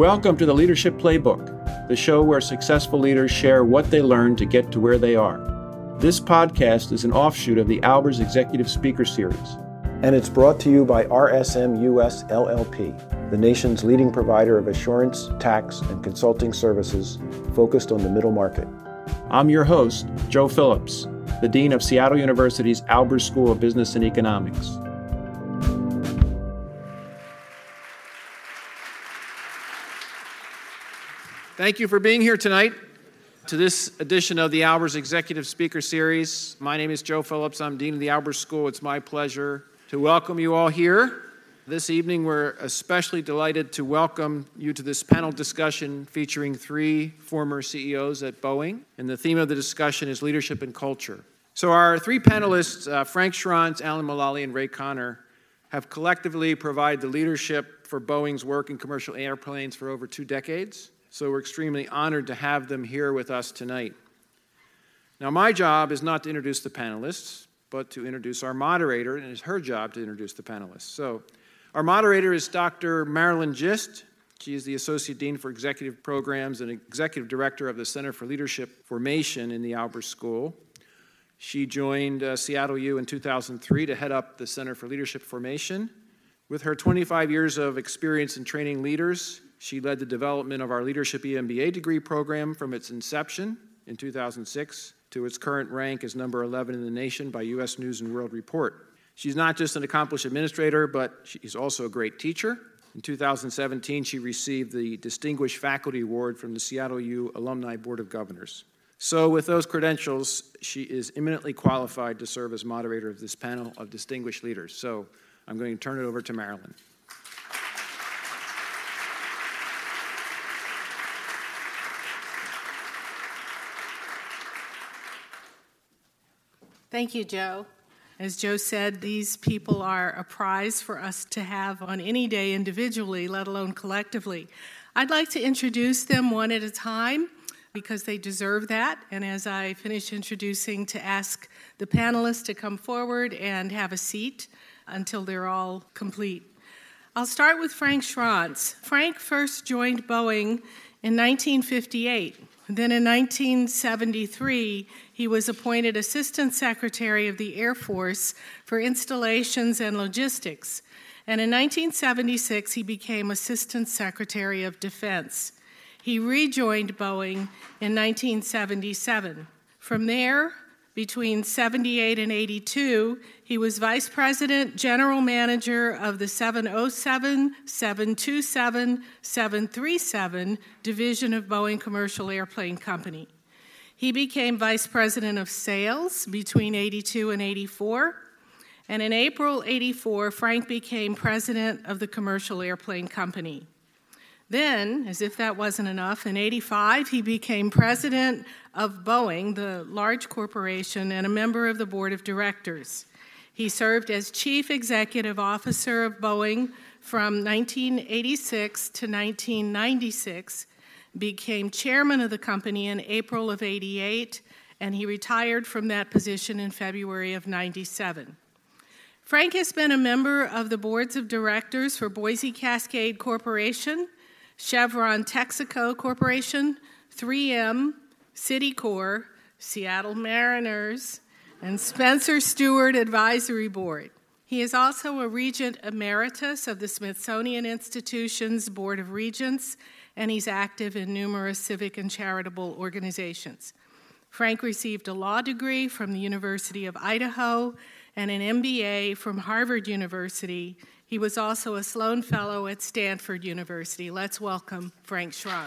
Welcome to the Leadership Playbook, the show where successful leaders share what they learned to get to where they are. This podcast is an offshoot of the Albers Executive Speaker Series. And it's brought to you by RSM US LLP, the nation's leading provider of assurance, tax, and consulting services focused on the middle market. I'm your host, Joe Phillips, the Dean of Seattle University's Albers School of Business and Economics. Thank you for being here tonight to this edition of the Albers Executive Speaker Series. My name is Joe Phillips. I'm Dean of the Albers School. It's my pleasure to welcome you all here. This evening, we're especially delighted to welcome you to this panel discussion featuring three former CEOs at Boeing. And the theme of the discussion is leadership and culture. So, our three panelists, uh, Frank Shrontz, Alan Mulally, and Ray Conner, have collectively provided the leadership for Boeing's work in commercial airplanes for over two decades. So we're extremely honored to have them here with us tonight. Now, my job is not to introduce the panelists, but to introduce our moderator, and it's her job to introduce the panelists. So, our moderator is Dr. Marilyn Gist. She is the Associate Dean for Executive Programs and Executive Director of the Center for Leadership Formation in the Albers School. She joined uh, Seattle U in 2003 to head up the Center for Leadership Formation. With her 25 years of experience in training leaders, she led the development of our Leadership EMBA degree program from its inception in 2006 to its current rank as number 11 in the nation by U.S. News and World Report. She's not just an accomplished administrator, but she's also a great teacher. In 2017, she received the Distinguished Faculty Award from the Seattle U Alumni Board of Governors. So, with those credentials, she is eminently qualified to serve as moderator of this panel of distinguished leaders. So, I'm going to turn it over to Marilyn. Thank you, Joe. As Joe said, these people are a prize for us to have on any day individually, let alone collectively. I'd like to introduce them one at a time because they deserve that. And as I finish introducing, to ask the panelists to come forward and have a seat until they're all complete. I'll start with Frank Shrontz. Frank first joined Boeing in 1958. Then in 1973, he was appointed Assistant Secretary of the Air Force for Installations and Logistics. And in 1976, he became Assistant Secretary of Defense. He rejoined Boeing in 1977. From there, between 78 and 82, he was vice president, general manager of the 707, 727, 737 division of Boeing Commercial Airplane Company. He became vice president of sales between 82 and 84. And in April 84, Frank became president of the Commercial Airplane Company. Then, as if that wasn't enough, in 85, he became president of Boeing, the large corporation, and a member of the board of directors. He served as chief executive officer of Boeing from 1986 to 1996, became chairman of the company in April of 88, and he retired from that position in February of 97. Frank has been a member of the boards of directors for Boise Cascade Corporation Chevron Texaco Corporation, 3M, Citicorp, Seattle Mariners, and Spencer Stuart Advisory Board. He is also a Regent Emeritus of the Smithsonian Institution's Board of Regents, and he's active in numerous civic and charitable organizations. Frank received a law degree from the University of Idaho and an MBA from Harvard University he was also a Sloan Fellow at Stanford University. Let's welcome Frank Shrontz.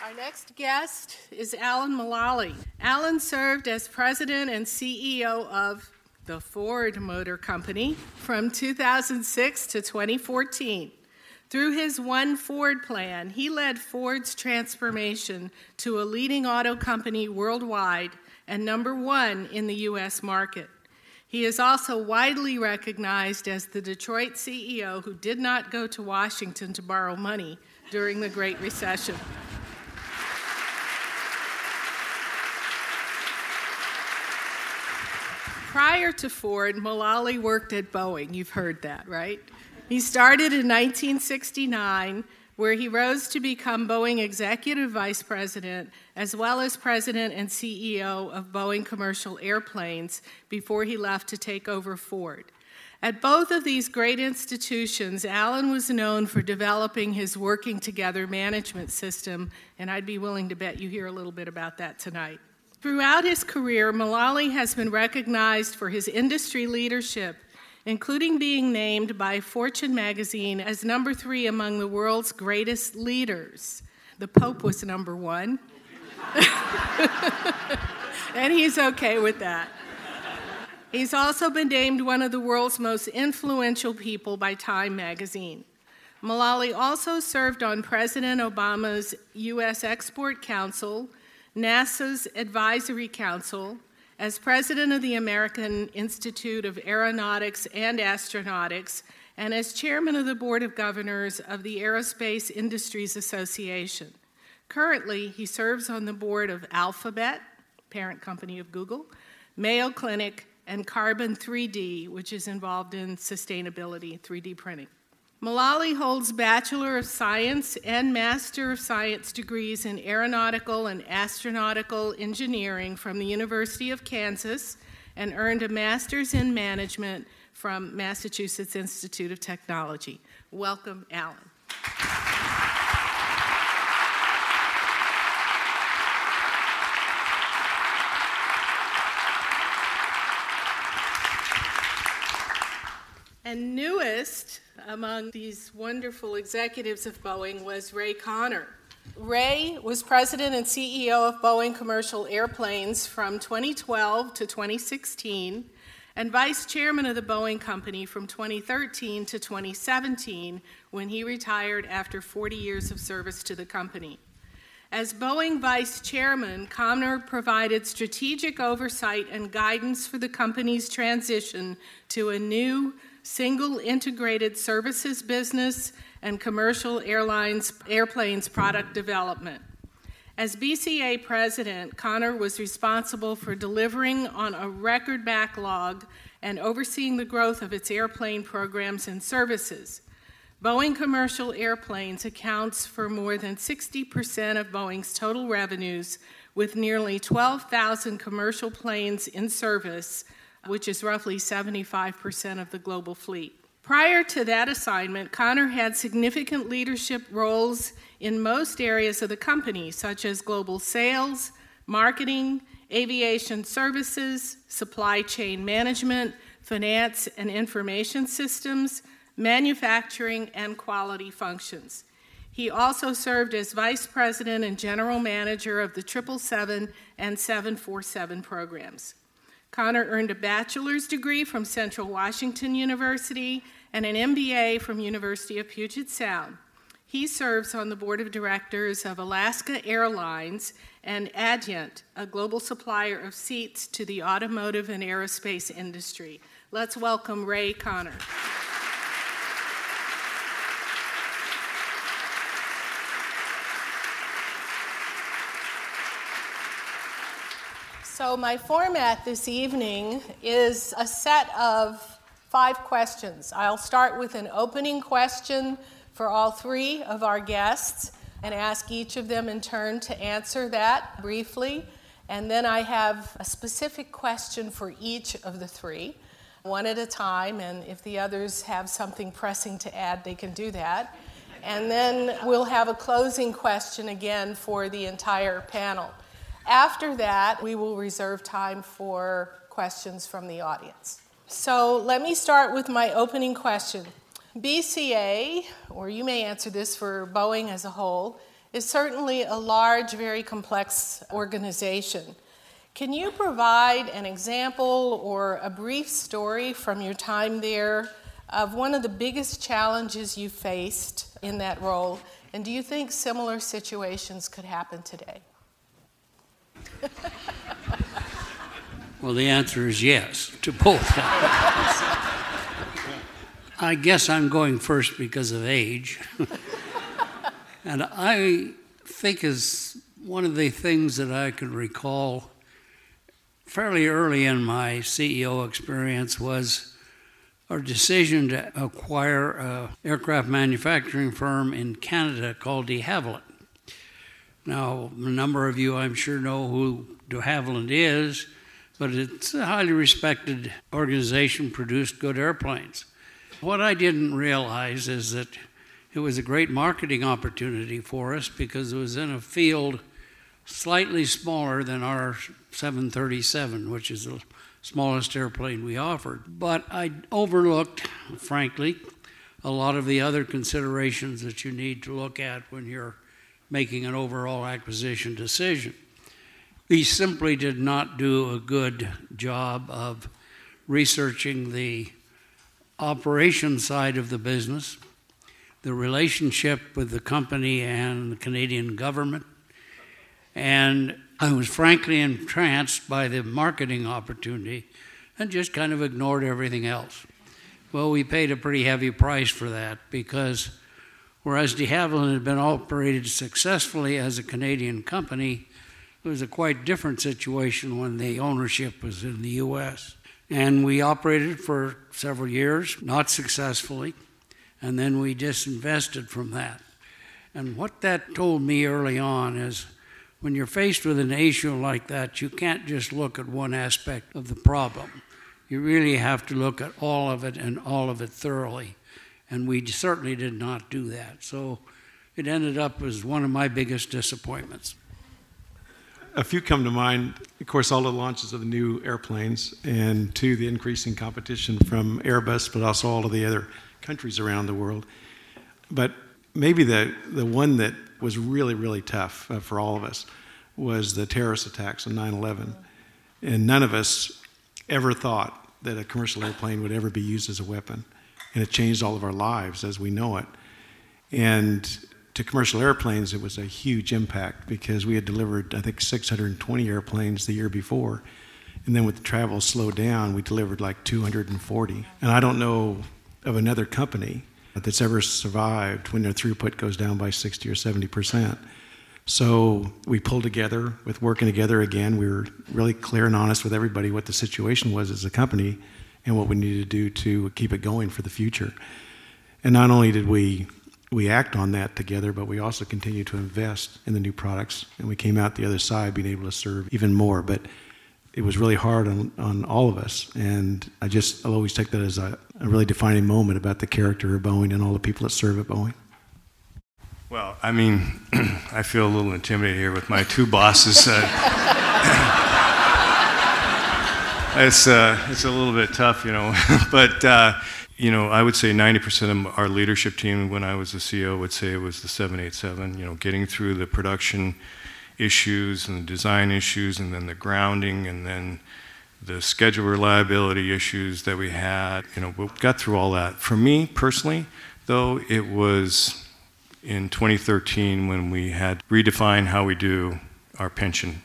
Our next guest is Alan Mulally. Alan served as president and CEO of the Ford Motor Company from 2006 to 2014. Through his One Ford plan, he led Ford's transformation to a leading auto company worldwide and number one in the U.S. market. He is also widely recognized as the Detroit CEO who did not go to Washington to borrow money during the Great Recession. Prior to Ford, Mulally worked at Boeing. You've heard that, right? He started in 1969, where he rose to become Boeing Executive Vice President, as well as President and CEO of Boeing Commercial Airplanes, before he left to take over Ford. At both of these great institutions, Alan was known for developing his working together management system, and I'd be willing to bet you hear a little bit about that tonight. Throughout his career, Mulally has been recognized for his industry leadership, including being named by Fortune magazine as number three among the world's greatest leaders. The Pope was number one, and he's okay with that. He's also been named one of the world's most influential people by Time magazine. Mulally also served on President Obama's U.S. Export Council, NASA's Advisory Council, as president of the American Institute of Aeronautics and Astronautics, and as chairman of the Board of Governors of the Aerospace Industries Association. Currently, he serves on the board of Alphabet, parent company of Google, Mayo Clinic, and Carbon 3D, which is involved in sustainability, 3D printing. Mulally holds Bachelor of Science and Master of Science degrees in Aeronautical and Astronautical Engineering from the University of Kansas and earned a Master's in Management from Massachusetts Institute of Technology. Welcome, Alan. And newest among these wonderful executives of Boeing was Ray Conner. Ray was president and CEO of Boeing Commercial Airplanes from 2012 to 2016 and vice chairman of the Boeing Company from 2013 to 2017 when he retired after 40 years of service to the company. As Boeing vice chairman, Conner provided strategic oversight and guidance for the company's transition to a new single integrated services business, and commercial airlines airplanes product development. As BCA president, Conner was responsible for delivering on a record backlog and overseeing the growth of its airplane programs and services. Boeing Commercial Airplanes accounts for more than 60% of Boeing's total revenues, with nearly 12,000 commercial planes in service which is roughly 75% of the global fleet. Prior to that assignment, Conner had significant leadership roles in most areas of the company, such as global sales, marketing, aviation services, supply chain management, finance and information systems, manufacturing, and quality functions. He also served as vice president and general manager of the 777 and 747 programs. Conner earned a bachelor's degree from Central Washington University and an MBA from University of Puget Sound. He serves on the board of directors of Alaska Airlines and Adient, a global supplier of seats to the automotive and aerospace industry. Let's welcome Ray Conner. So, my format this evening is a set of five questions. I'll start with an opening question for all three of our guests and ask each of them in turn to answer that briefly. And then I have a specific question for each of the three, one at a time. And if the others have something pressing to add, they can do that. And then we'll have a closing question again for the entire panel. After that, we will reserve time for questions from the audience. So let me start with my opening question. BCA, or you may answer this for Boeing as a whole, is certainly a large, very complex organization. Can you provide an example or a brief story from your time there of one of the biggest challenges you faced in that role? And do you think similar situations could happen today? well, the answer is yes to both. I guess I'm going first because of age. and I think is one of the things that I can recall fairly early in my CEO experience was our decision to acquire an aircraft manufacturing firm in Canada called de Havilland. Now, a number of you, I'm sure, know who de Havilland is, but it's a highly respected organization, produced good airplanes. What I didn't realize is that it was a great marketing opportunity for us because it was in a field slightly smaller than our 737, which is the smallest airplane we offered. But I overlooked, frankly, a lot of the other considerations that you need to look at when you're making an overall acquisition decision. We simply did not do a good job of researching the operation side of the business, the relationship with the company and the Canadian government, and I was frankly entranced by the marketing opportunity and just kind of ignored everything else. Well, we paid a pretty heavy price for that because whereas de Havilland had been operated successfully as a Canadian company, it was a quite different situation when the ownership was in the U.S. And we operated for several years, not successfully, and then we disinvested from that. And what that told me early on is when you're faced with an issue like that, you can't just look at one aspect of the problem. You really have to look at all of it and all of it thoroughly. And we certainly did not do that. So it ended up as one of my biggest disappointments. A few come to mind, of course, all the launches of the new airplanes, and two, the increasing competition from Airbus, but also all of the other countries around the world. But maybe the, the one that was really, really tough uh, for all of us was the terrorist attacks on 9 11. And none of us ever thought that a commercial airplane would ever be used as a weapon. And it changed all of our lives as we know it. And to commercial airplanes, it was a huge impact because we had delivered, I think, 620 airplanes the year before. And then with the travel slowed down, we delivered like 240. And I don't know of another company that's ever survived when their throughput goes down by 60 or 70 percent. So we pulled together with working together again. We were really clear and honest with everybody what the situation was as a company and what we needed to do to keep it going for the future. And not only did we we act on that together, but we also continue to invest in the new products. And we came out the other side being able to serve even more. But it was really hard on, on all of us. And I just, I'll always take that as a, a really defining moment about the character of Boeing and all the people that serve at Boeing. Well, I mean, I feel a little intimidated here with my two bosses. Uh, it's, uh, it's a little bit tough, you know. but, uh, you know, I would say 90% of our leadership team, when I was the CEO, would say it was the 787, you know, getting through the production issues and the design issues and then the grounding and then the schedule reliability issues that we had. You know, we got through all that. For me personally, though, it was in 2013 when we had redefined how we do our pension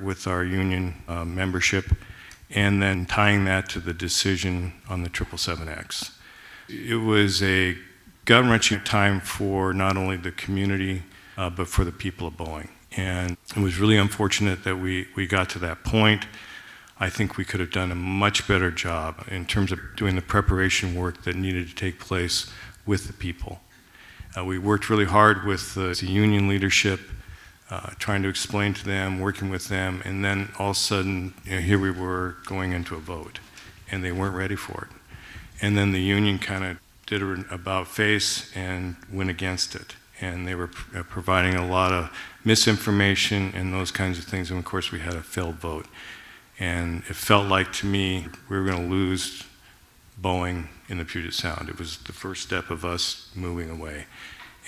with our union uh, membership and then tying that to the decision on the 777X. It was a gut wrenching time for not only the community, uh, but for the people of Boeing. And it was really unfortunate that we, we got to that point. I think we could have done a much better job in terms of doing the preparation work that needed to take place with the people. Uh, we worked really hard with the union leadership, uh, trying to explain to them, working with them, and then all of a sudden, you know, here we were going into a vote, and they weren't ready for it. And then the union kind of did an about face and went against it and they were uh, providing a lot of misinformation and those kinds of things. And of course, we had a failed vote. And it felt like to me we were going to lose Boeing in the Puget Sound. It was the first step of us moving away.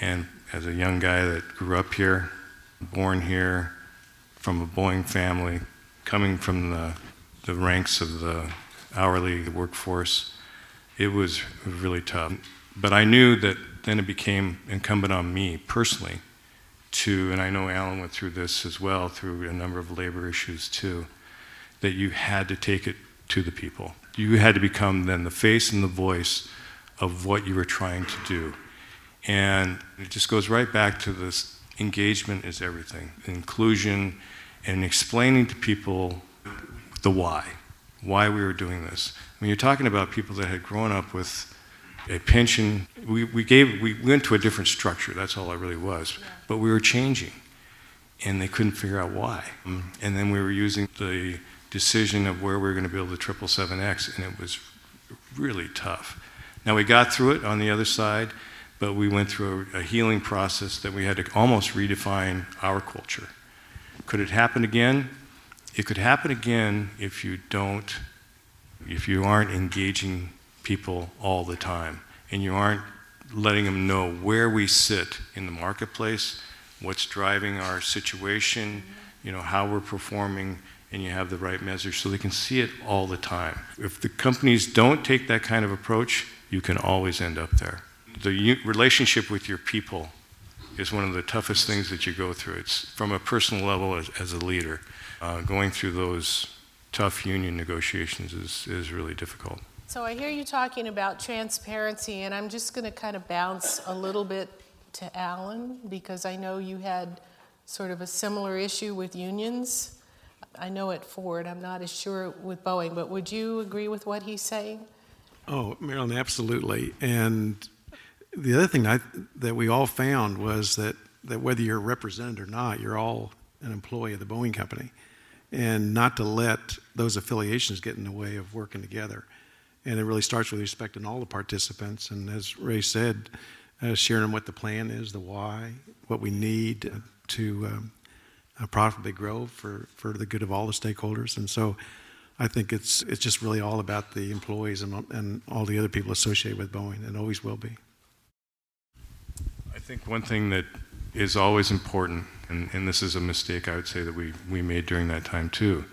And as a young guy that grew up here, born here, from a Boeing family, coming from the, the ranks of the hourly workforce, it was really tough. But I knew that then it became incumbent on me personally to, and I know Alan went through this as well, through a number of labor issues too, that you had to take it to the people. You had to become then the face and the voice of what you were trying to do. And it just goes right back to this engagement is everything, inclusion, and explaining to people the why, why we were doing this. When you're talking about people that had grown up with a pension, we, we gave we went to a different structure. That's all it really was. But we were changing, and they couldn't figure out why. And then we were using the decision of where we were going to build the 777X, and it was really tough. Now we got through it on the other side, but we went through a, a healing process that we had to almost redefine our culture. Could it happen again? It could happen again if you don't, if you aren't engaging people all the time and you aren't letting them know where we sit in the marketplace, what's driving our situation, you know, how we're performing, and you have the right measures so they can see it all the time. If the companies don't take that kind of approach, you can always end up there. The relationship with your people is one of the toughest things that you go through. It's from a personal level as, as a leader. Uh, going through those tough union negotiations is, is really difficult. So I hear you talking about transparency, and I'm just going to kind of bounce a little bit to Alan because I know you had sort of a similar issue with unions. I know at Ford, I'm not as sure with Boeing, but would you agree with what he's saying? Oh, Marilyn, absolutely. And the other thing I, that we all found was that, that whether you're represented or not, you're all an employee of the Boeing company, and not to let those affiliations get in the way of working together. And it really starts with respecting all the participants. And as Ray said, uh, sharing them what the plan is, the why, what we need to um, profitably grow for, for the good of all the stakeholders. And so I think it's, it's just really all about the employees and, and all the other people associated with Boeing, and always will be. I think one thing that is always important, and, and this is a mistake I would say that we, we made during that time too,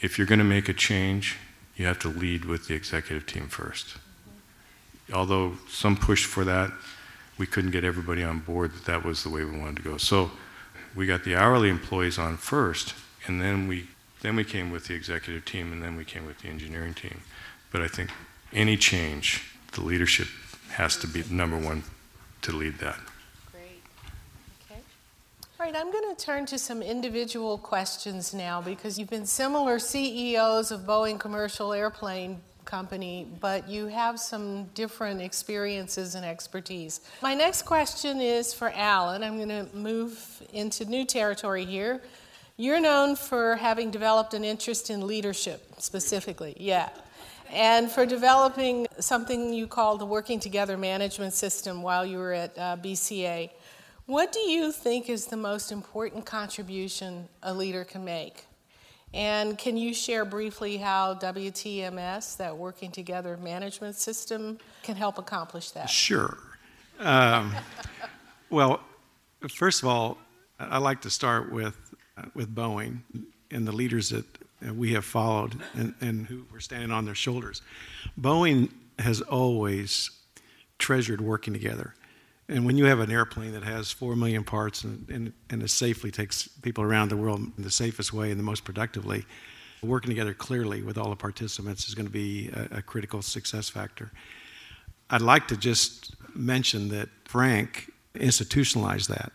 if you're going to make a change, you have to lead with the executive team 1st Although some pushed for that, we couldn't get everybody on board that that was the way we wanted to go. So we got the hourly employees on first, and then we then we came with the executive team, and then we came with the engineering team. But I think any change, the leadership has to be number one to lead that. All right, I'm going to turn to some individual questions now because you've been similar CEOs of Boeing Commercial Airplane company, but you have some different experiences and expertise. My next question is for Alan. I'm going to move into new territory here. You're known for having developed an interest in leadership specifically, yeah, and for developing something you call the Working Together Management System while you were at uh, BCA. What do you think is the most important contribution a leader can make? And can you share briefly how WTMS, that working together management system, can help accomplish that? Sure. Um, well, first of all, I like to start with uh, with Boeing and the leaders that we have followed and, and who were standing on their shoulders. Boeing has always treasured working together. And when you have an airplane that has four million parts and, and, and it safely takes people around the world in the safest way and the most productively, working together clearly with all the participants is going to be a, a critical success factor. I'd like to just mention that Frank institutionalized that.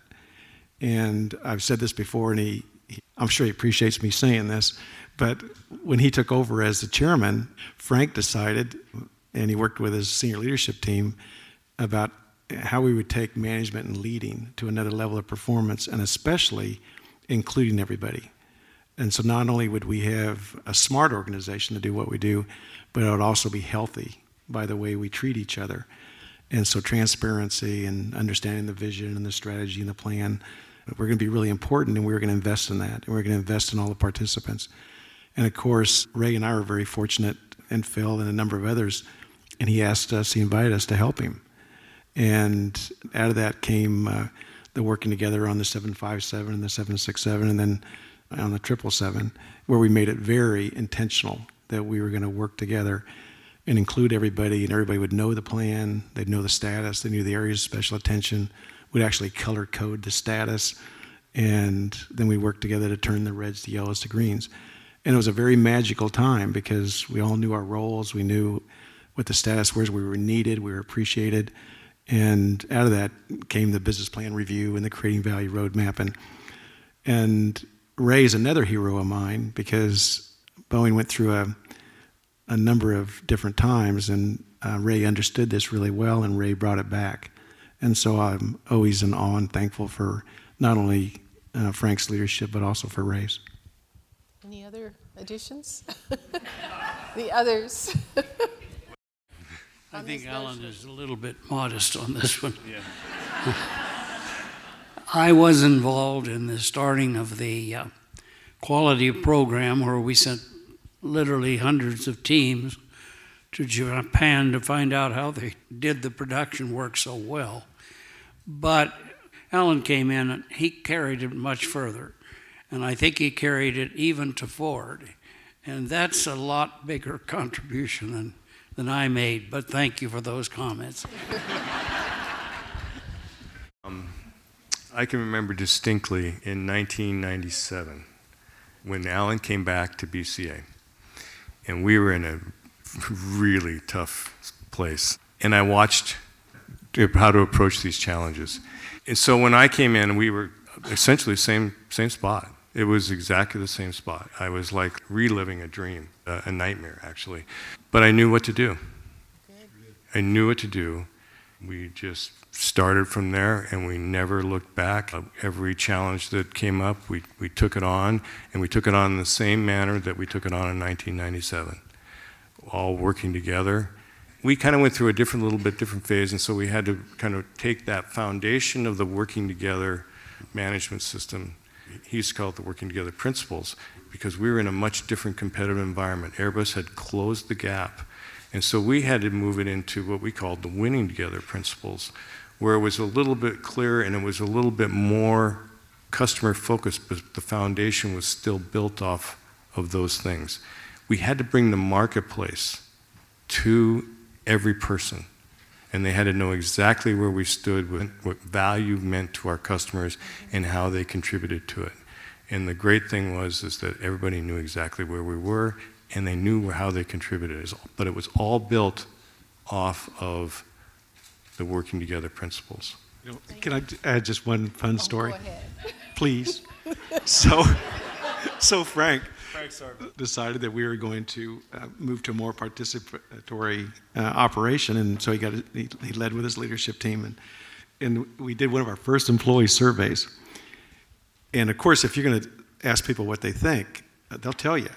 And I've said this before, and he, he, I'm sure he appreciates me saying this, but when he took over as the chairman, Frank decided, and he worked with his senior leadership team about how we would take management and leading to another level of performance, and especially including everybody. And so not only would we have a smart organization to do what we do, but it would also be healthy by the way we treat each other. And so transparency and understanding the vision and the strategy and the plan, we're going to be really important, and we're going to invest in that, and we're going to invest in all the participants. And of course, Ray and I were very fortunate, and Phil and a number of others, and he asked us, he invited us to help him. And out of that came uh, the working together on the 757 and the 767 and then on the 777, where we made it very intentional that we were going to work together and include everybody, and everybody would know the plan, they'd know the status, they knew the areas of special attention, would actually color code the status, and then we worked together to turn the reds to yellows to greens. And it was a very magical time because we all knew our roles, we knew what the status was, we were needed, we were appreciated, and out of that came the business plan review and the creating value roadmap. And, and Ray is another hero of mine because Boeing went through a, a number of different times, and uh, Ray understood this really well, and Ray brought it back. And so I'm always in awe and thankful for not only uh, Frank's leadership, but also for Ray's. Any other additions? the others. I think Alan is a little bit modest on this one. Yeah. I was involved in the starting of the uh, quality program where we sent literally hundreds of teams to Japan to find out how they did the production work so well. But Alan came in and he carried it much further. And I think he carried it even to Ford. And that's a lot bigger contribution than, than I made. But thank you for those comments. um, I can remember distinctly in 1997 when Alan came back to BCA. And we were in a really tough place. And I watched how to approach these challenges. And so when I came in, we were essentially same, same spot. It was exactly the same spot. I was like reliving a dream, a nightmare, actually. But I knew what to do. I knew what to do. We just started from there and we never looked back. Every challenge that came up, we, we took it on, and we took it on in the same manner that we took it on in 1997, all working together. We kind of went through a different, little bit different phase, and so we had to kind of take that foundation of the working together management system he used to call it the working together principles because we were in a much different competitive environment. Airbus had closed the gap. And so we had to move it into what we called the winning together principles, where it was a little bit clearer and it was a little bit more customer focused, but the foundation was still built off of those things. We had to bring the marketplace to every person and they had to know exactly where we stood, what, what value meant to our customers, and how they contributed to it. And the great thing was is that everybody knew exactly where we were, and they knew how they contributed. But it was all built off of the working together principles. You know, can I add just one fun oh, story? Please. so, so Frank, decided that we were going to uh, move to a more participatory uh, operation, and so he got he, he, led with his leadership team, and and we did one of our first employee surveys. And of course, if you're going to ask people what they think, uh, they'll tell you.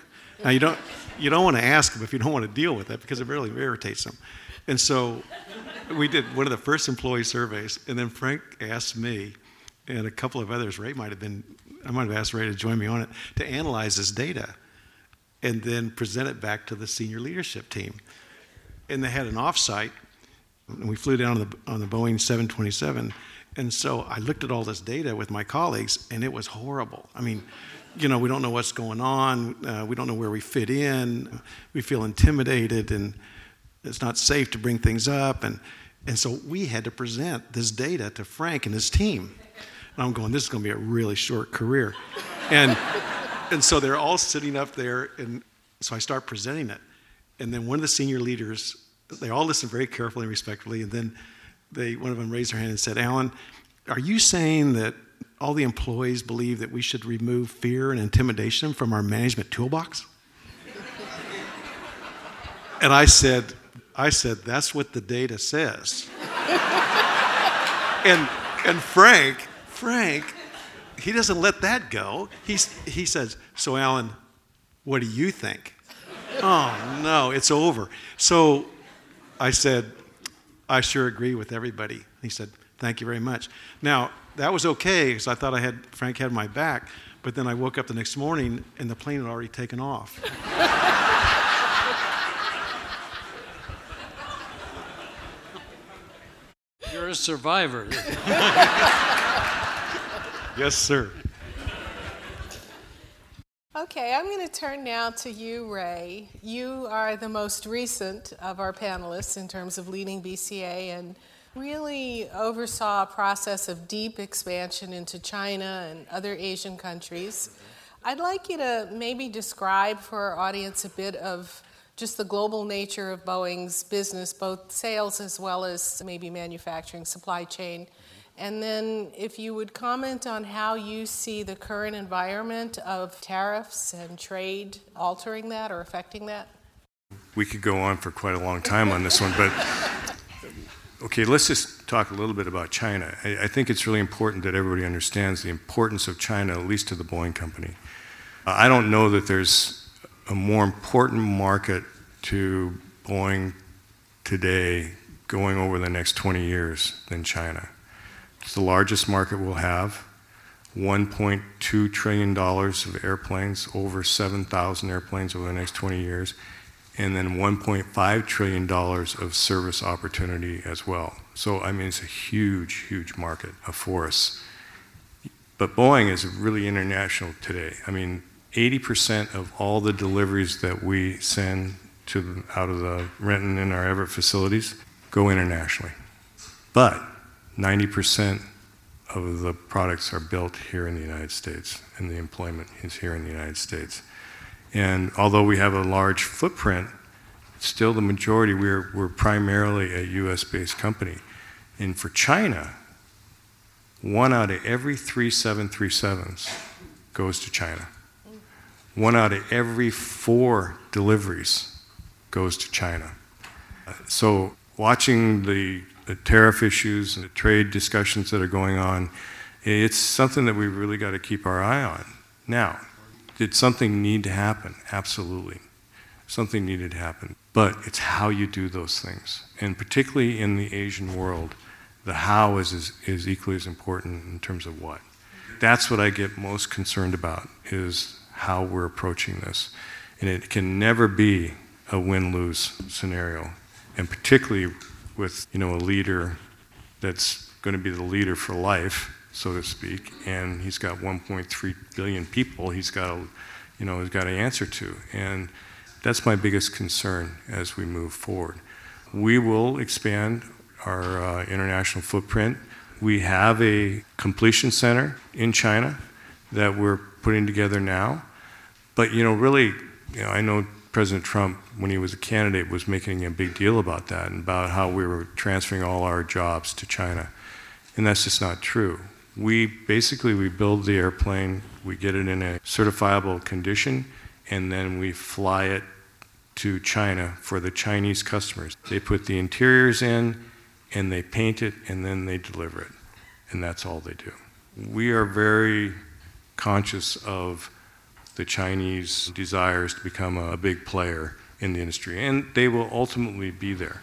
Now you don't you don't want to ask them if you don't want to deal with it because it really irritates them. And so we did one of the first employee surveys, and then Frank asked me and a couple of others. Ray might have been I might have asked Ray to join me on it to analyze this data and then present it back to the senior leadership team. And they had an offsite, and we flew down on the, on the Boeing 727. And so I looked at all this data with my colleagues, and it was horrible. I mean, you know, we don't know what's going on, uh, we don't know where we fit in, we feel intimidated, and it's not safe to bring things up. And, and so we had to present this data to Frank and his team. And I'm going, this is going to be a really short career. And, and so they're all sitting up there, and so I start presenting it. And then one of the senior leaders, they all listen very carefully and respectfully, and then they, one of them raised their hand and said, Alan, are you saying that all the employees believe that we should remove fear and intimidation from our management toolbox? and I said, I said, that's what the data says. and, and Frank, Frank, he doesn't let that go. He's, he says, So, Alan, what do you think? oh, no, it's over. So I said, I sure agree with everybody. He said, Thank you very much. Now, that was okay because I thought I had Frank had my back, but then I woke up the next morning and the plane had already taken off. You're a survivor. Yes, sir. Okay, I'm going to turn now to you, Ray. You are the most recent of our panelists in terms of leading BCA and really oversaw a process of deep expansion into China and other Asian countries. I'd like you to maybe describe for our audience a bit of just the global nature of Boeing's business, both sales as well as maybe manufacturing, supply chain, And then, if you would comment on how you see the current environment of tariffs and trade altering that or affecting that? We could go on for quite a long time on this one, but okay, let's just talk a little bit about China. I, I, think it's really important that everybody understands the importance of China, at least to the Boeing company. I don't know that there's a more important market to Boeing today going over the next 20 years than China. It's the largest market we'll have. $1.2 trillion of airplanes, over 7,000 airplanes over the next 20 years, and then $1.5 trillion of service opportunity as well. So, I mean, it's a huge, huge market for us. But Boeing is really international today. I mean, 80% of all the deliveries that we send to out of the Renton and our Everett facilities go internationally. But 90% of the products are built here in the United States, and the employment is here in the United States. And although we have a large footprint, still the majority, we're, we're primarily a US based company. And for China, one out of every three 737s goes to China. One out of every four deliveries goes to China. So, watching the the tariff issues and the trade discussions that are going on, it's something that we've really got to keep our eye on. Now, did something need to happen? Absolutely. Something needed to happen. But it's how you do those things. And particularly in the Asian world, the how is, is, is equally as important in terms of what. That's what I get most concerned about is how we're approaching this. And it can never be a win-lose scenario. And particularly with you know a leader that's going to be the leader for life, so to speak, and he's got 1.3 billion people he's got to, you know, he's got to answer to, and that's my biggest concern as we move forward. We will expand our uh, international footprint. We have a completion center in China that we're putting together now, but you know, really, you know, I know President Trump, when he was a candidate, was making a big deal about that and about how we were transferring all our jobs to China. And that's just not true. We basically we build the airplane, we get it in a certifiable condition, and then we fly it to China for the Chinese customers. They put the interiors in and they paint it and then they deliver it. And that's all they do. We are very conscious of the Chinese desires to become a big player in the industry. And they will ultimately be there.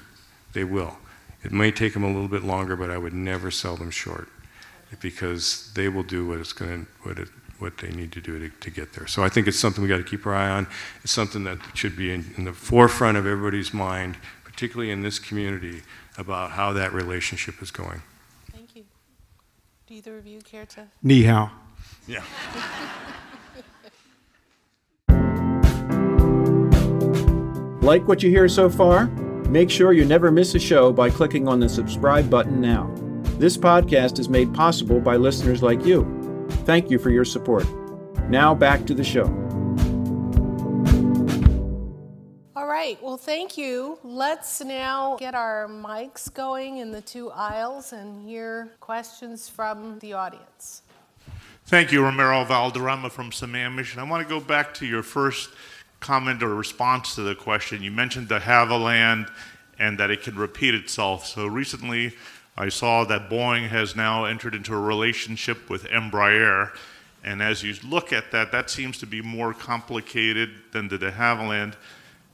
They will. It may take them a little bit longer, but I would never sell them short because they will do what, it's going to, what, it, what they need to do to, to, get there. So I think it's something we got to keep our eye on. It's something that should be in, in the forefront of everybody's mind, particularly in this community, about how that relationship is going. Thank you. Do either of you care to? Ni hao. Yeah. Like what you hear so far? Make sure you never miss a show by clicking on the subscribe button now. This podcast is made possible by listeners like you. Thank you for your support. Now back to the show. All right, well, thank you. Let's now get our mics going in the two aisles and hear questions from the audience. Thank you, Romero Valderrama from Sammamish. I want to go back to your first comment or response to the question. You mentioned de Havilland and that it can repeat itself. So recently, I saw that Boeing has now entered into a relationship with Embraer. And as you look at that, that seems to be more complicated than the de Havilland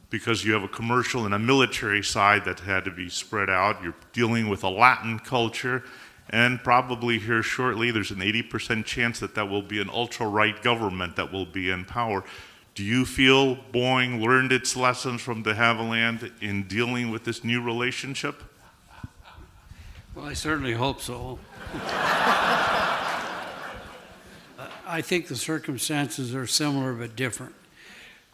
because you have a commercial and a military side that had to be spread out. You're dealing with a Latin culture. And probably here shortly, there's an 80% chance that that will be an ultra right government that will be in power. Do you feel Boeing learned its lessons from de Havilland in dealing with this new relationship? Well, I certainly hope so. I think the circumstances are similar but different.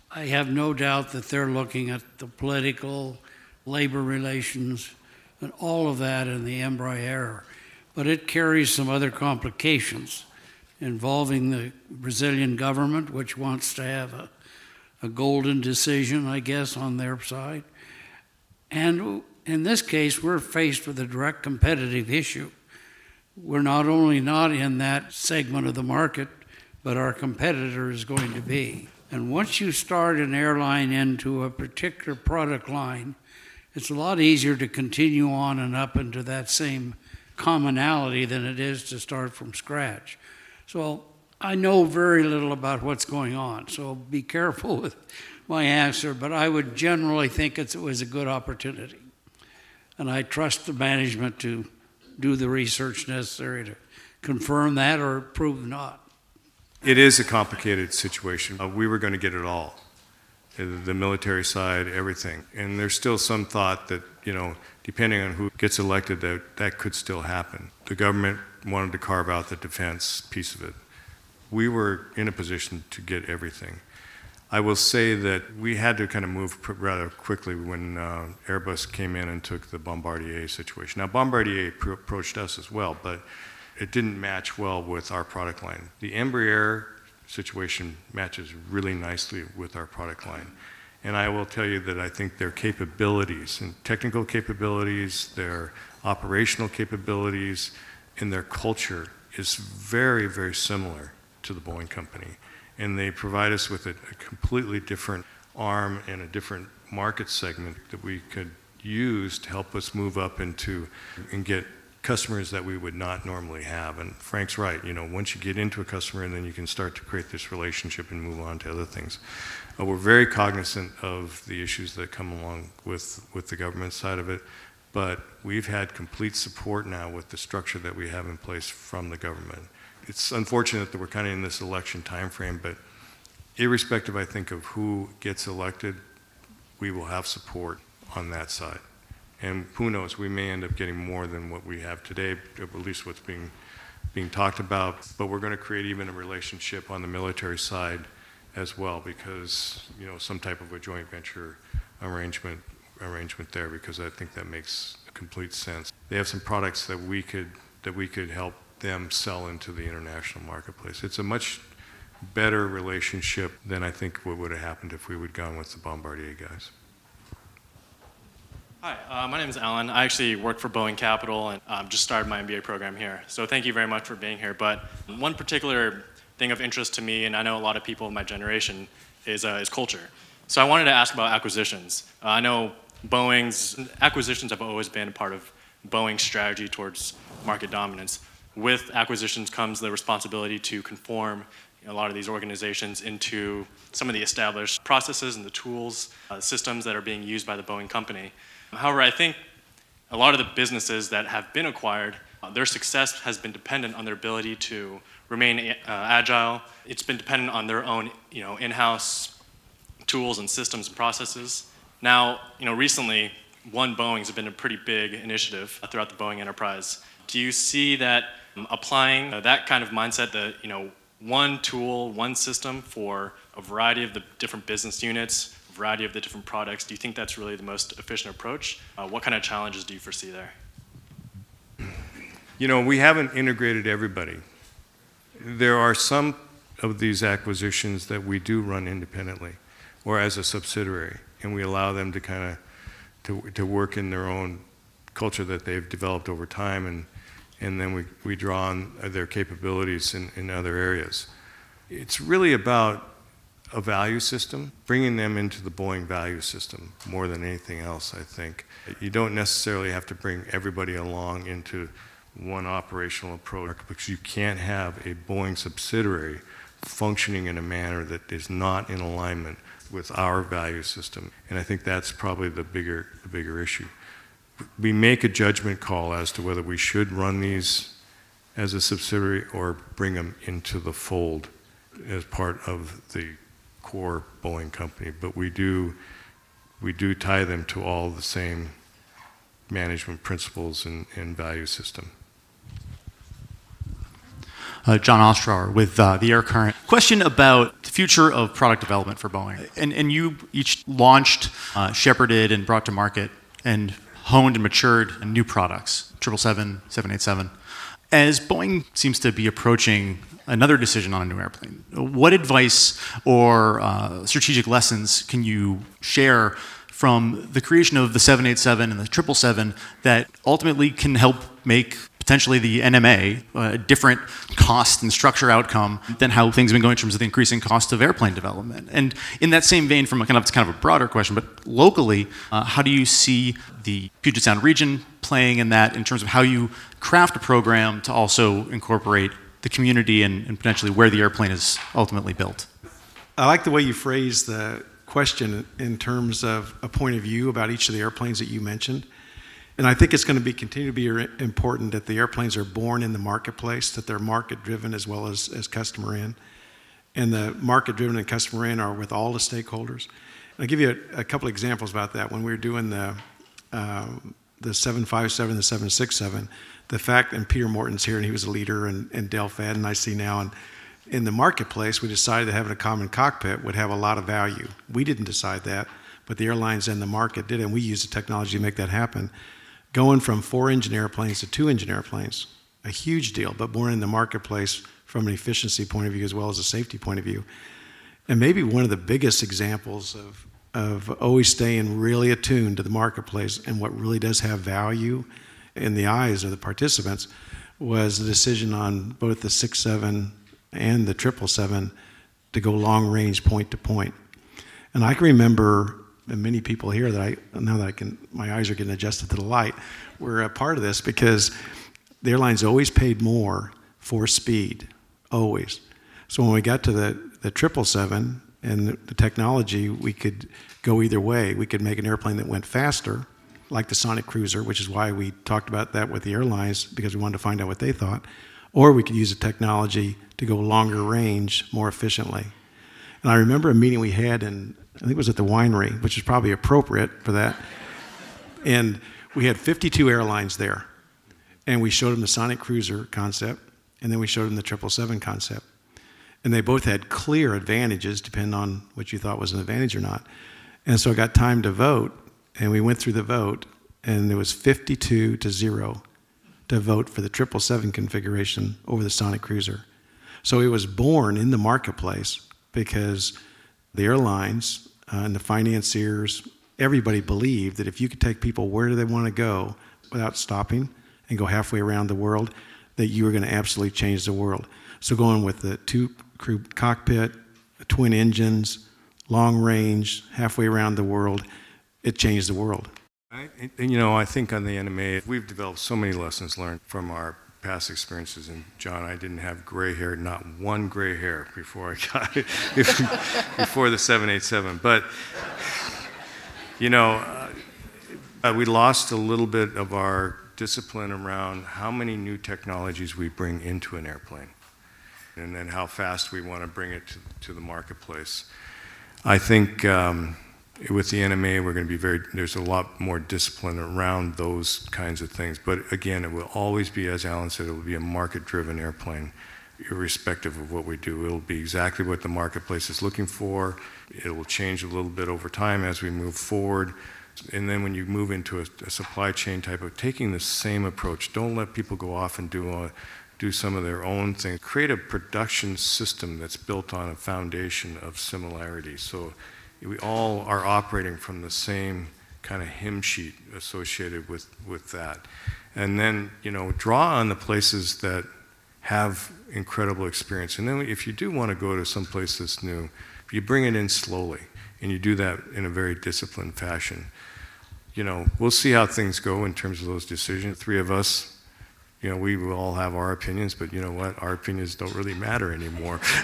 I have no doubt that they're looking at the political, labor relations, and all of that in the Embraer. But it carries some other complications involving the Brazilian government, which wants to have a, a golden decision, I guess, on their side. And in this case, we're faced with a direct competitive issue. we're not only not in that segment of the market, but our competitor is going to be. And once you start an airline into a particular product line, it's a lot easier to continue on and up into that same commonality than it is to start from scratch. So I know very little about what's going on, so be careful with my answer, but I would generally think it was a good opportunity. And I trust the management to do the research necessary to confirm that or prove not. It is a complicated situation. Uh, we were going to get it all uh, the military side, everything. And there's still some thought that, you know, depending on who gets elected, that that could still happen. The government wanted to carve out the defense piece of it. We were in a position to get everything. I will say that we had to kind of move rather quickly when uh, Airbus came in and took the Bombardier situation. Now, Bombardier pr- approached us as well, but it didn't match well with our product line. The Embraer situation matches really nicely with our product line. And I will tell you that I think their capabilities and technical capabilities, their operational capabilities, and their culture is very, very similar to the Boeing company. And they provide us with a, a completely different arm and a different market segment that we could use to help us move up into and get customers that we would not normally have. And Frank's right, you know, once you get into a customer and then you can start to create this relationship and move on to other things. Uh, we're very cognizant of the issues that come along with, with the government side of it, but we've had complete support now with the structure that we have in place from the government. It's unfortunate that we're kind of in this election time frame, but irrespective, I think, of who gets elected, we will have support on that side. And who knows, we may end up getting more than what we have today, at least what's being, being talked about. But we're going to create even a relationship on the military side as well, because, you know, some type of a joint venture arrangement, arrangement there, because I think that makes complete sense. They have some products that we could, that we could help them sell into the international marketplace. It's a much better relationship than I think what would have happened if we would gone with the Bombardier guys. Hi, uh, my name is Alan. I actually work for Boeing Capital and um, just started my MBA program here. So thank you very much for being here. But one particular thing of interest to me, and I know a lot of people of my generation, is, uh, is culture. So I wanted to ask about acquisitions. Uh, I know Boeing's acquisitions have always been a part of Boeing's strategy towards market dominance. With acquisitions comes the responsibility to conform a lot of these organizations into some of the established processes and the tools, uh, systems that are being used by the Boeing company. However, I think a lot of the businesses that have been acquired, uh, their success has been dependent on their ability to remain uh, agile. It's been dependent on their own, you know, in-house tools and systems and processes. Now, you know, recently, One Boeing has been a pretty big initiative throughout the Boeing enterprise. Do you see that um, applying uh, that kind of mindset, that you know, one tool, one system for a variety of the different business units, a variety of the different products, do you think that's really the most efficient approach? Uh, what kind of challenges do you foresee there? You know, we haven't integrated everybody. There are some of these acquisitions that we do run independently or as a subsidiary, and we allow them to kind of to, to work in their own culture that they've developed over time, and, and then we, we draw on their capabilities in, in other areas. It's really about a value system, bringing them into the Boeing value system more than anything else, I think. You don't necessarily have to bring everybody along into one operational approach because you can't have a Boeing subsidiary functioning in a manner that is not in alignment with our value system. And I think that's probably the bigger, the bigger issue. We make a judgment call as to whether we should run these as a subsidiary or bring them into the fold as part of the core Boeing company, but we do, we do tie them to all the same management principles and, and value system. Uh, John Ostrower with uh, the Air Current. Question about the future of product development for Boeing. And, and you each launched, uh, shepherded, and brought to market and honed and matured new products 777, 787. As Boeing seems to be approaching another decision on a new airplane. What advice or uh, strategic lessons can you share from the creation of the 787 and the 777 that ultimately can help make potentially the NMA, a different cost and structure outcome than how things have been going in terms of the increasing cost of airplane development. And in that same vein, from a kind of, it's kind of a broader question, but locally, uh, how do you see the Puget Sound region playing in that in terms of how you craft a program to also incorporate the community and, and potentially where the airplane is ultimately built? I like the way you phrase the question in terms of a point of view about each of the airplanes that you mentioned. And I think it's going to be continue to be important that the airplanes are born in the marketplace, that they're market driven as well as, as customer in. And the market driven and customer in are with all the stakeholders. And I'll give you a, a couple examples about that. When we were doing the, um, the 757, the 767, the fact, and Peter Morton's here, and he was a leader, and, and Del Fadden, I see now, and in the marketplace, we decided that having a common cockpit would have a lot of value. We didn't decide that, but the airlines and the market did, and we used the technology to make that happen going from four engine airplanes to two engine airplanes, a huge deal, but born in the marketplace from an efficiency point of view as well as a safety point of view. And maybe one of the biggest examples of, of always staying really attuned to the marketplace and what really does have value in the eyes of the participants was the decision on both the 67 and the 777 to go long range point to point. And I can remember and many people here that I now that I can my eyes are getting adjusted to the light were a part of this because the airlines always paid more for speed, always. So when we got to the the triple seven and the, technology, we could go either way. We could make an airplane that went faster, like the Sonic Cruiser, which is why we talked about that with the airlines because we wanted to find out what they thought, or we could use the technology to go longer range more efficiently. And I remember a meeting we had in I think it was at the winery, which is probably appropriate for that. And we had 52 airlines there. And we showed them the Sonic Cruiser concept, and then we showed them the 777 concept. And they both had clear advantages, depending on what you thought was an advantage or not. And so I got time to vote, and we went through the vote, and there was 52 to 0 to vote for the 777 configuration over the Sonic Cruiser. So it was born in the marketplace because the airlines uh, and the financiers, everybody believed that if you could take people where do they want to go without stopping and go halfway around the world, that you were going to absolutely change the world. So going with the two crew cockpit, twin engines, long range, halfway around the world, it changed the world. I, and you know, I think on the NMA, we've developed so many lessons learned from our past experiences. And John, I didn't have gray hair, not one gray hair before I got it, before the 787. But, you know, uh, we lost a little bit of our discipline around how many new technologies we bring into an airplane and then how fast we want to bring it to, to the marketplace. I think um, with the NMA, we're going to be very, there's a lot more discipline around those kinds of things. But again, it will always be, as Alan said, it will be a market driven airplane, irrespective of what we do. It'll be exactly what the marketplace is looking for. It will change a little bit over time as we move forward. And then when you move into a, a supply chain type of taking the same approach, don't let people go off and do a, do some of their own things. Create a production system that's built on a foundation of similarity. So we all are operating from the same kind of hymn sheet associated with, with that. And then, you know, draw on the places that have incredible experience. And then if you do want to go to some place that's new, you bring it in slowly and you do that in a very disciplined fashion. You know, we'll see how things go in terms of those decisions. Three of us you know, we will all have our opinions, but you know what? Our opinions don't really matter anymore.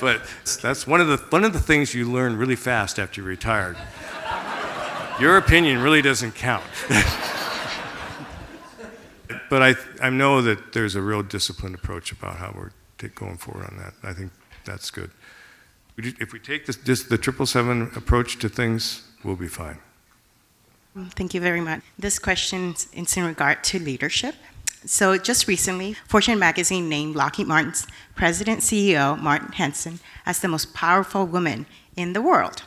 but that's one of the one of the things you learn really fast after you're retired. Your opinion really doesn't count. but I, I know that there's a real disciplined approach about how we're going forward on that. I think that's good. If we take this, this the 777 approach to things, we'll be fine. Thank you very much. This question is in regard to leadership. So, just recently, Fortune magazine named Lockheed Martin's president CEO, Marillyn Hewson, as the most powerful woman in the world.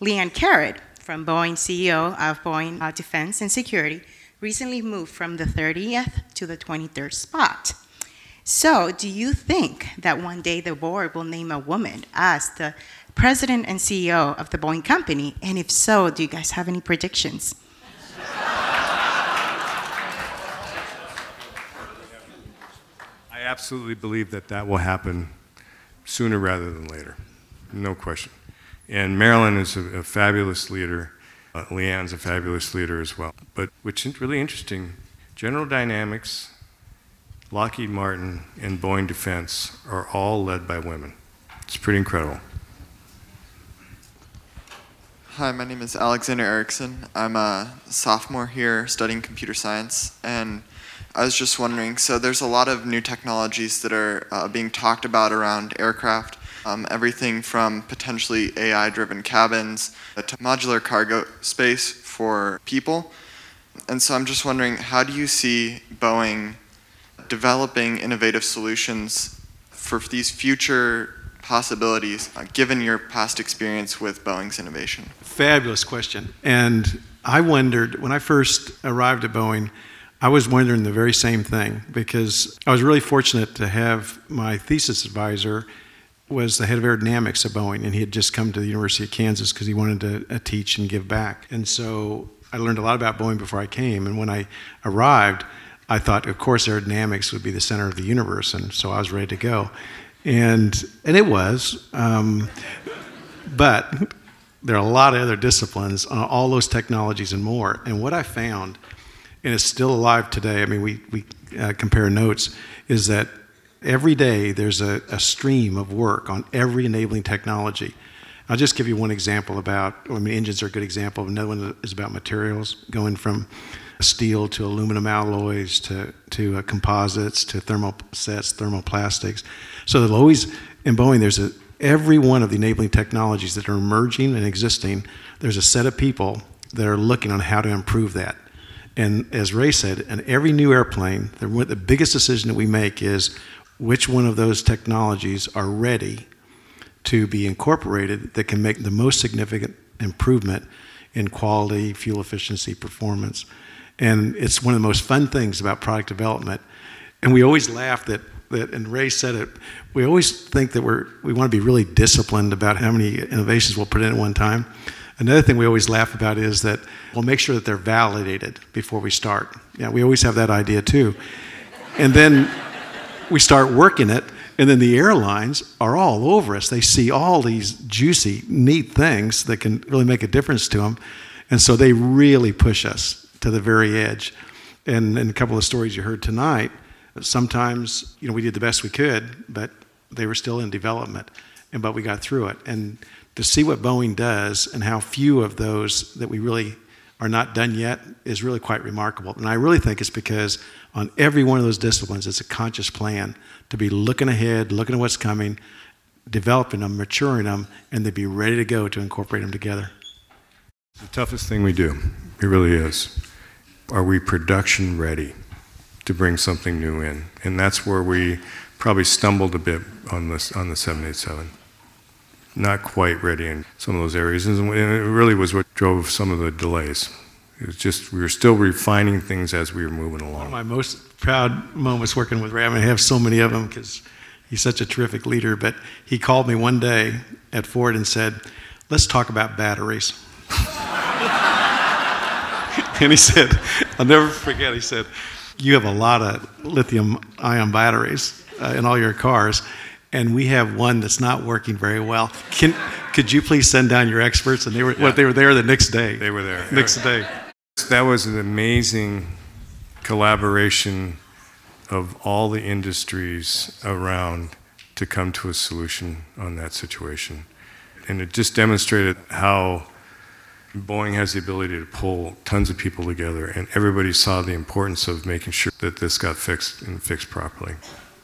Leanne Caret, from Boeing CEO of Boeing uh, Defense and Security, recently moved from the 30th to the 23rd spot. So, do you think that one day the board will name a woman as the president and CEO of the Boeing company? And if so, do you guys have any predictions? I absolutely believe that that will happen sooner rather than later, no question. And Marillyn is a, a fabulous leader. Uh, Leanne's a fabulous leader as well. But what's really interesting, General Dynamics, Lockheed Martin, and Boeing Defense are all led by women. It's pretty incredible. Hi, my name is Alexander Erickson. I'm a sophomore here studying computer science, and I was just wondering so there's a lot of new technologies that are uh, being talked about around aircraft. Um, everything from potentially AI driven cabins to modular cargo space for people. And so I'm just wondering how do you see Boeing developing innovative solutions for these future possibilities, uh, given your past experience with Boeing's innovation? Fabulous question. And I wondered, when I first arrived at Boeing, I was wondering the very same thing because I was really fortunate to have my thesis advisor was the head of aerodynamics at Boeing, and he had just come to the University of Kansas because he wanted to uh, teach and give back. And so I learned a lot about Boeing before I came. And when I arrived, I thought, of course, aerodynamics would be the center of the universe, and so I was ready to go and and it was. Um, but there are a lot of other disciplines on all those technologies and more. And what I found, and it's still alive today. I mean, we we uh, compare notes. Is that every day there's a, a stream of work on every enabling technology. I'll just give you one example about, I mean, engines are a good example. Another one is about materials, going from steel to aluminum alloys to, to uh, composites to thermosets, thermoplastics. So there'll always, in Boeing, there's a, every one of the enabling technologies that are emerging and existing, there's a set of people that are looking on how to improve that. And as Ray said, in every new airplane, the, the biggest decision that we make is which one of those technologies are ready to be incorporated that can make the most significant improvement in quality, fuel efficiency, performance. And it's one of the most fun things about product development. And we always laugh that that, and Ray said it, we always think that we're, we want to be really disciplined about how many innovations we'll put in at one time. Another thing we always laugh about is that we'll make sure that they're validated before we start. Yeah, we always have that idea too. And then we start working it, and then the airlines are all over us. They see all these juicy, neat things that can really make a difference to them. And so they really push us to the very edge. And in a couple of stories you heard tonight, Sometimes, you know, we did the best we could, but they were still in development, and but we got through it. And to see what Boeing does and how few of those that we really are not done yet is really quite remarkable. And I really think it's because on every one of those disciplines, it's a conscious plan to be looking ahead, looking at what's coming, developing them, maturing them, and to be ready to go to incorporate them together. The toughest thing we do, it really is. Are we production ready? to bring something new in. And that's where we probably stumbled a bit on, this, on the 787. Not quite ready in some of those areas. And it really was what drove some of the delays. It was just, we were still refining things as we were moving along. One of my most proud moments working with Ray, I have so many of them because he's such a terrific leader, but he called me one day at Ford and said, Let's talk about batteries. and he said, I'll never forget, he said, you have a lot of lithium ion batteries uh, in all your cars, and we have one that's not working very well. Can, could you please send down your experts? And they were, yeah. what, they were there the next day. They were there. Next day. That was an amazing collaboration of all the industries around to come to a solution on that situation. And it just demonstrated how Boeing has the ability to pull tons of people together, and everybody saw the importance of making sure that this got fixed and fixed properly.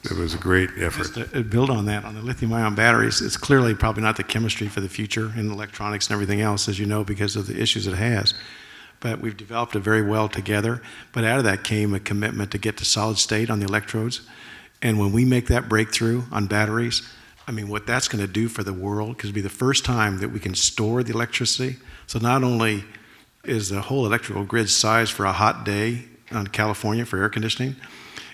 It was a great effort. Just to build on that, on the lithium ion batteries, it's clearly probably not the chemistry for the future in electronics and everything else, as you know, because of the issues it has. But we've developed it very well together. But out of that came a commitment to get to solid state on the electrodes. And when we make that breakthrough on batteries, I mean, what that's going to do for the world, because it'll be the first time that we can store the electricity so not only is the whole electrical grid sized for a hot day on California for air conditioning,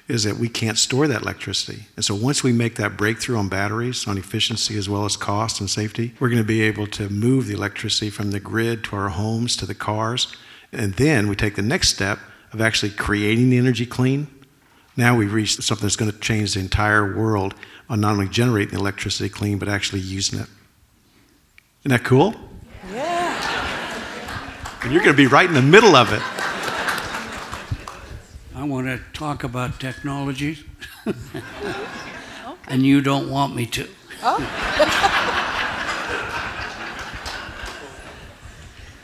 is that we can't store that electricity. And so once we make that breakthrough on batteries, on efficiency as well as cost and safety, we're going to be able to move the electricity from the grid to our homes to the cars. And then we take the next step of actually creating the energy clean Now we've reached something that's going to change the entire world on not only generating electricity clean, but actually using it. Isn't that cool? Yeah. And you're going to be right in the middle of it. I want to talk about technologies, okay. and you don't want me to. Oh.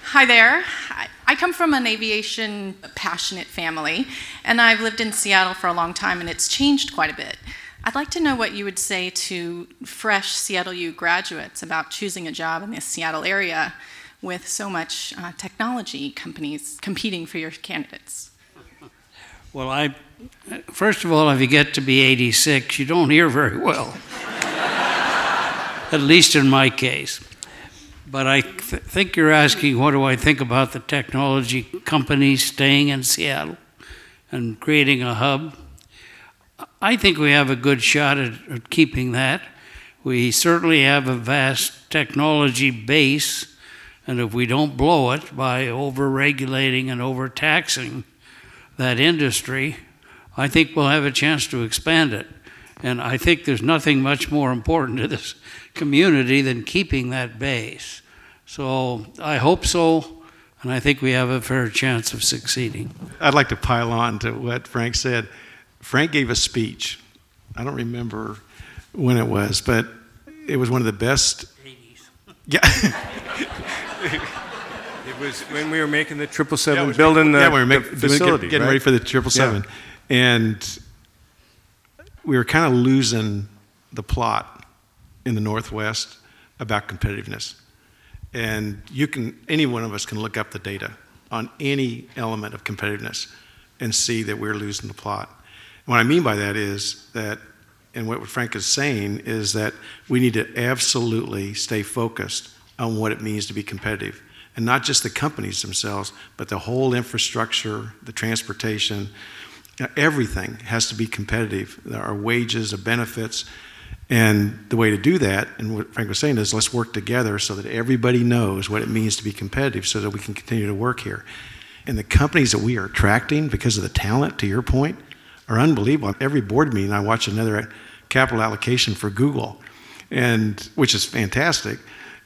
Hi there. I come from an aviation passionate family, and I've lived in Seattle for a long time, and it's changed quite a bit. I'd like to know what you would say to fresh Seattle U graduates about choosing a job in the Seattle area with so much uh, technology companies competing for your candidates. Well, I, first of all, if you get to be 86, you don't hear very well. At least in my case. But I th- think you're asking what do I think about the technology companies staying in Seattle and creating a hub. I think we have a good shot at, at keeping that. We certainly have a vast technology base, and if we don't blow it by over regulating and over taxing that industry, I think we'll have a chance to expand it. And I think there's nothing much more important to this community than keeping that base. So I hope so, and I think we have a fair chance of succeeding. I'd like to pile on to what Frank said. Frank gave a speech. I don't remember when it was, but it was one of the best. 80s. Yeah. It was when we were making the triple seven, yeah, building the, yeah, we were make, facility, getting right? ready for the triple seven, yeah. and we were kind of losing the plot in the Northwest about competitiveness. And you can, any one of us can look up the data on any element of competitiveness and see that we're losing the plot. And what I mean by that is that, and what Frank is saying is that we need to absolutely stay focused on what it means to be competitive and not just the companies themselves, but the whole infrastructure, the transportation, everything has to be competitive. Our wages, the benefits, and the way to do that, and what Frank was saying is let's work together so that everybody knows what it means to be competitive so that we can continue to work here. And the companies that we are attracting because of the talent, to your point, are unbelievable. Every board meeting, I watch another capital allocation for Google, and which is fantastic.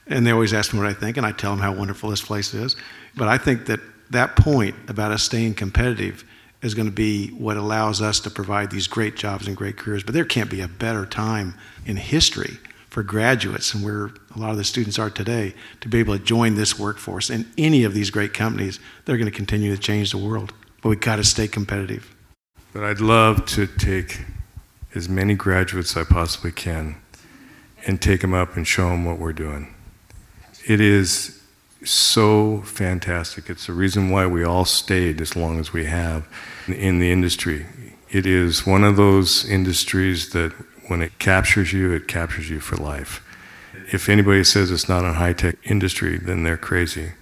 And they always ask me what I think, and I tell them how wonderful this place is. But I think that that point about us staying competitive is going to be what allows us to provide these great jobs and great careers. But there can't be a better time in history for graduates and where a lot of the students are today to be able to join this workforce in any of these great companies. They're going to continue to change the world. But we've got to stay competitive. But I'd love to take as many graduates as I possibly can and take them up and show them what we're doing. It is so fantastic. It's the reason why we all stayed as long as we have in the industry. It is one of those industries that when it captures you, it captures you for life. If anybody says it's not a high tech industry, then they're crazy.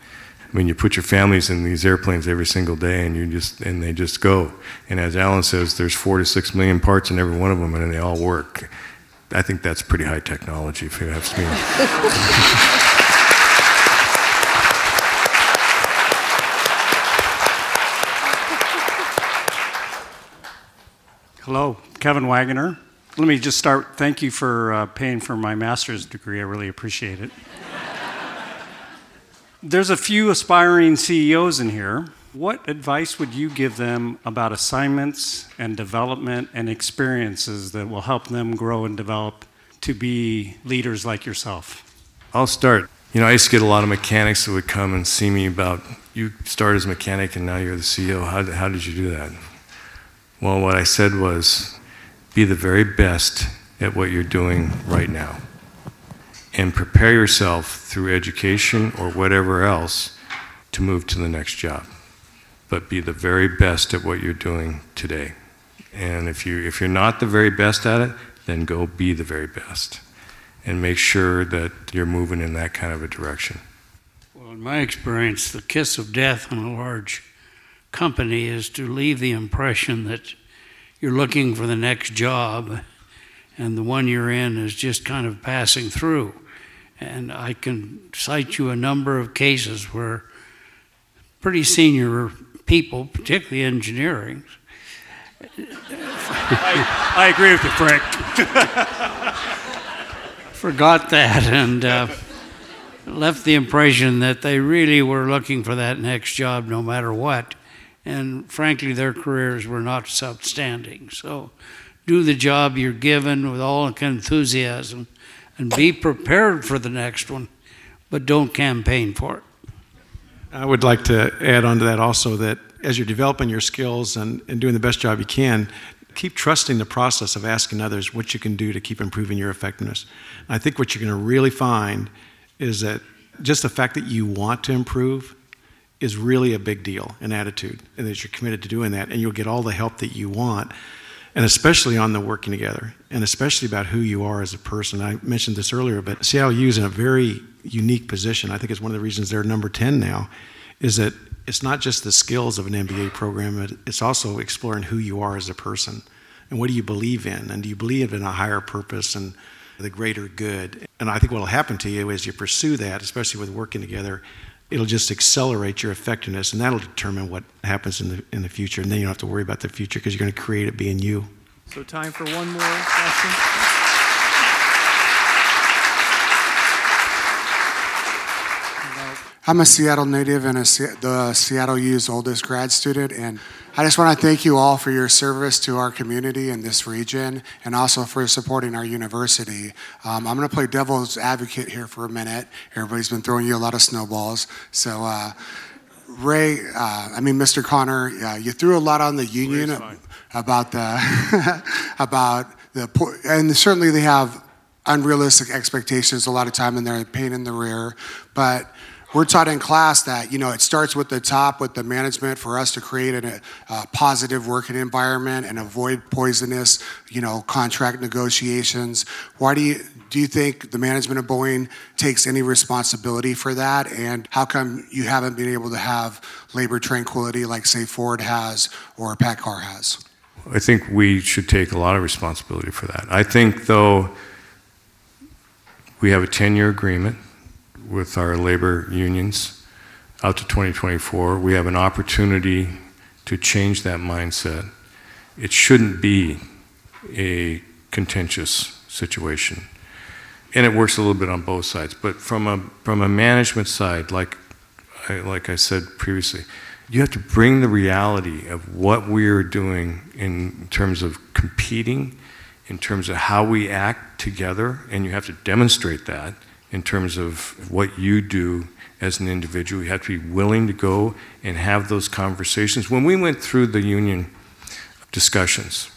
I mean, you put your families in these airplanes every single day, and you just and they just go. And as Alan says, there's four to six million parts in every one of them, and they all work. I think that's pretty high technology, if you ask me. Hello, Kevin Wagoner. Let me just start. Thank you for uh, paying for my master's degree. I really appreciate it. There's a few aspiring CEOs in here. What advice would you give them about assignments and development and experiences that will help them grow and develop to be leaders like yourself? I'll start. You know, I used to get a lot of mechanics that would come and see me about, you started as a mechanic and now you're the CEO. How, how did you do that? Well, what I said was be the very best at what you're doing right now. And prepare yourself through education or whatever else to move to the next job. But be the very best at what you're doing today. And if, you, if you're not the very best at it, then go be the very best. And make sure that you're moving in that kind of a direction. Well, in my experience, the kiss of death on a large company is to leave the impression that you're looking for the next job and the one you're in is just kind of passing through. And I can cite you a number of cases where pretty senior people, particularly engineering, I, I agree with you, Frank. Forgot that and uh, left the impression that they really were looking for that next job no matter what. And frankly, their careers were not outstanding. So do the job you're given with all enthusiasm and be prepared for the next one, but don't campaign for it. I would like to add on to that also that as you're developing your skills and, and doing the best job you can, keep trusting the process of asking others what you can do to keep improving your effectiveness. And I think what you're going to really find is that just the fact that you want to improve is really a big deal in attitude, and that you're committed to doing that, and you'll get all the help that you want, and especially on the working together, and especially about who you are as a person. I mentioned this earlier, but Seattle U is in a very unique position. I think it's one of the reasons they're number 10 now, is that it's not just the skills of an MBA program, it's also exploring who you are as a person and what do you believe in, and do you believe in a higher purpose and the greater good. And I think what will happen to you as you pursue that, especially with working together, it'll just accelerate your effectiveness, and that'll determine what happens in the in the future. And then you don't have to worry about the future because you're going to create it being you. So, time for one more question. I'm a Seattle native and a, the Seattle U's oldest grad student, and I just want to thank you all for your service to our community in this region and also for supporting our university. Um, I'm going to play devil's advocate here for a minute. Everybody's been throwing you a lot of snowballs. So, uh, Ray, uh, I mean, Mr. Conner, uh, you threw a lot on the union about the, about the, and certainly they have unrealistic expectations a lot of time and they're a pain in the rear. But we're taught in class that you know it starts with the top with the management for us to create a, a, uh, positive working environment and avoid poisonous you know contract negotiations. Why do you do you think the management of boeing takes any responsibility for that? And how come you haven't been able to have labor tranquility like say ford has or paccar has? I think we should take a lot of responsibility for that. I think though we have a 10-year agreement with our labor unions out to 2024. We have an opportunity to change that mindset. It shouldn't be a contentious situation. And it works a little bit on both sides. But from a, from a management side, like I, like I said previously, you have to bring the reality of what we are doing in terms of competing, in terms of how we act together, and you have to demonstrate that in terms of what you do as an individual. You have to be willing to go and have those conversations. When we went through the union discussions,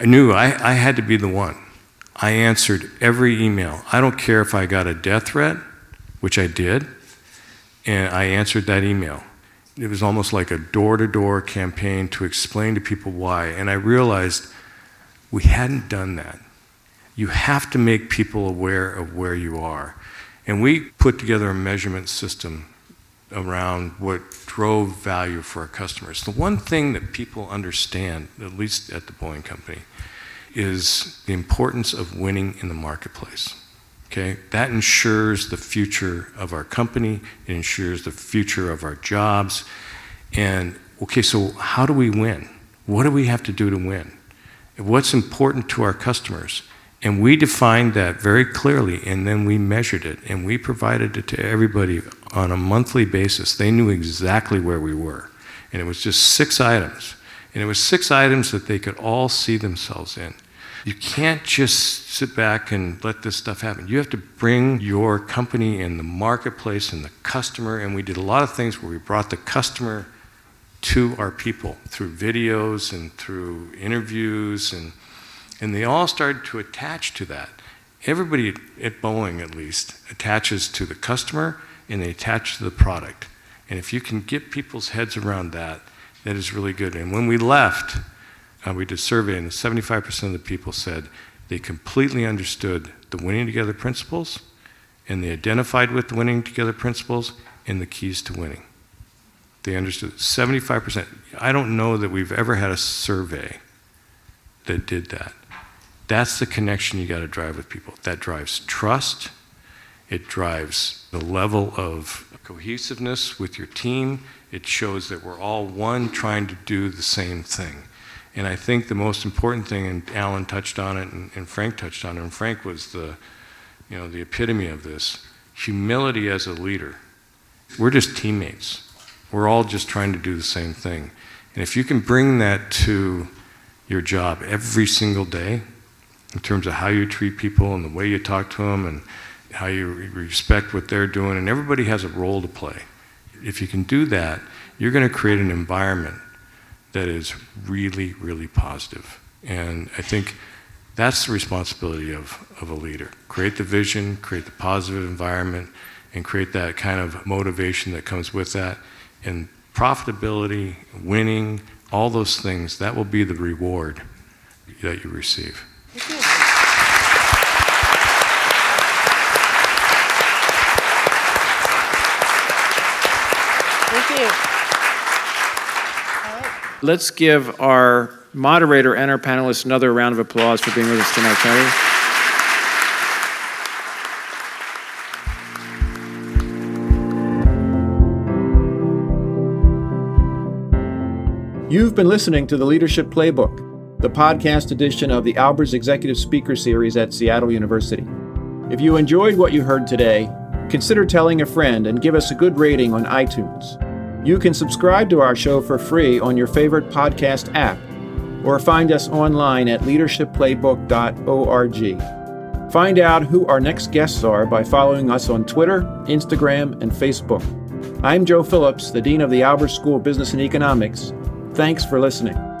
I knew I, I had to be the one. I answered every email. I don't care if I got a death threat, which I did, and I answered that email. It was almost like a door to door campaign to explain to people why. And I realized we hadn't done that you have to make people aware of where you are. And we put together a measurement system around what drove value for our customers. The one thing that people understand, at least at the Boeing Company, is the importance of winning in the marketplace. Okay? That ensures the future of our company, it ensures the future of our jobs. And okay, so how do we win? What do we have to do to win? What's important to our customers? And we defined that very clearly, and then we measured it, and we provided it to everybody on a monthly basis. They knew exactly where we were. And it was just six items. And it was six items that they could all see themselves in. You can't just sit back and let this stuff happen. You have to bring your company in the marketplace and the customer. And we did a lot of things where we brought the customer to our people through videos and through interviews and and they all started to attach to that. Everybody at Boeing, at least, attaches to the customer and they attach to the product. And if you can get people's heads around that, that is really good. And when we left, uh, we did a survey, and 75% of the people said they completely understood the winning together principles, and they identified with the winning together principles and the keys to winning. They understood 75%. I don't know that we've ever had a survey that did that. That's the connection you got to drive with people. That drives trust. It drives the level of cohesiveness with your team. It shows that we're all one trying to do the same thing. And I think the most important thing, and Alan touched on it, and, and Frank touched on it, and Frank was the, you know, the epitome of this humility as a leader. We're just teammates. We're all just trying to do the same thing. And if you can bring that to your job every single day, in terms of how you treat people and the way you talk to them and how you respect what they're doing, and everybody has a role to play. If you can do that, you're going to create an environment that is really, really positive. And I think that's the responsibility of, of a leader. Create the vision, create the positive environment, and create that kind of motivation that comes with that. And profitability, winning, all those things, that will be the reward that you receive. Thank you. Let's give our moderator and our panelists another round of applause for being with us tonight, Kelly. You've been listening to the Leadership Playbook, the podcast edition of the Albers Executive Speaker Series at Seattle University. If you enjoyed what you heard today, consider telling a friend and give us a good rating on iTunes. You can subscribe to our show for free on your favorite podcast app or find us online at leadershipplaybook.org. Find out who our next guests are by following us on Twitter, Instagram, and Facebook. I'm Joe Phillips, the Dean of the Albers School of Business and Economics. Thanks for listening.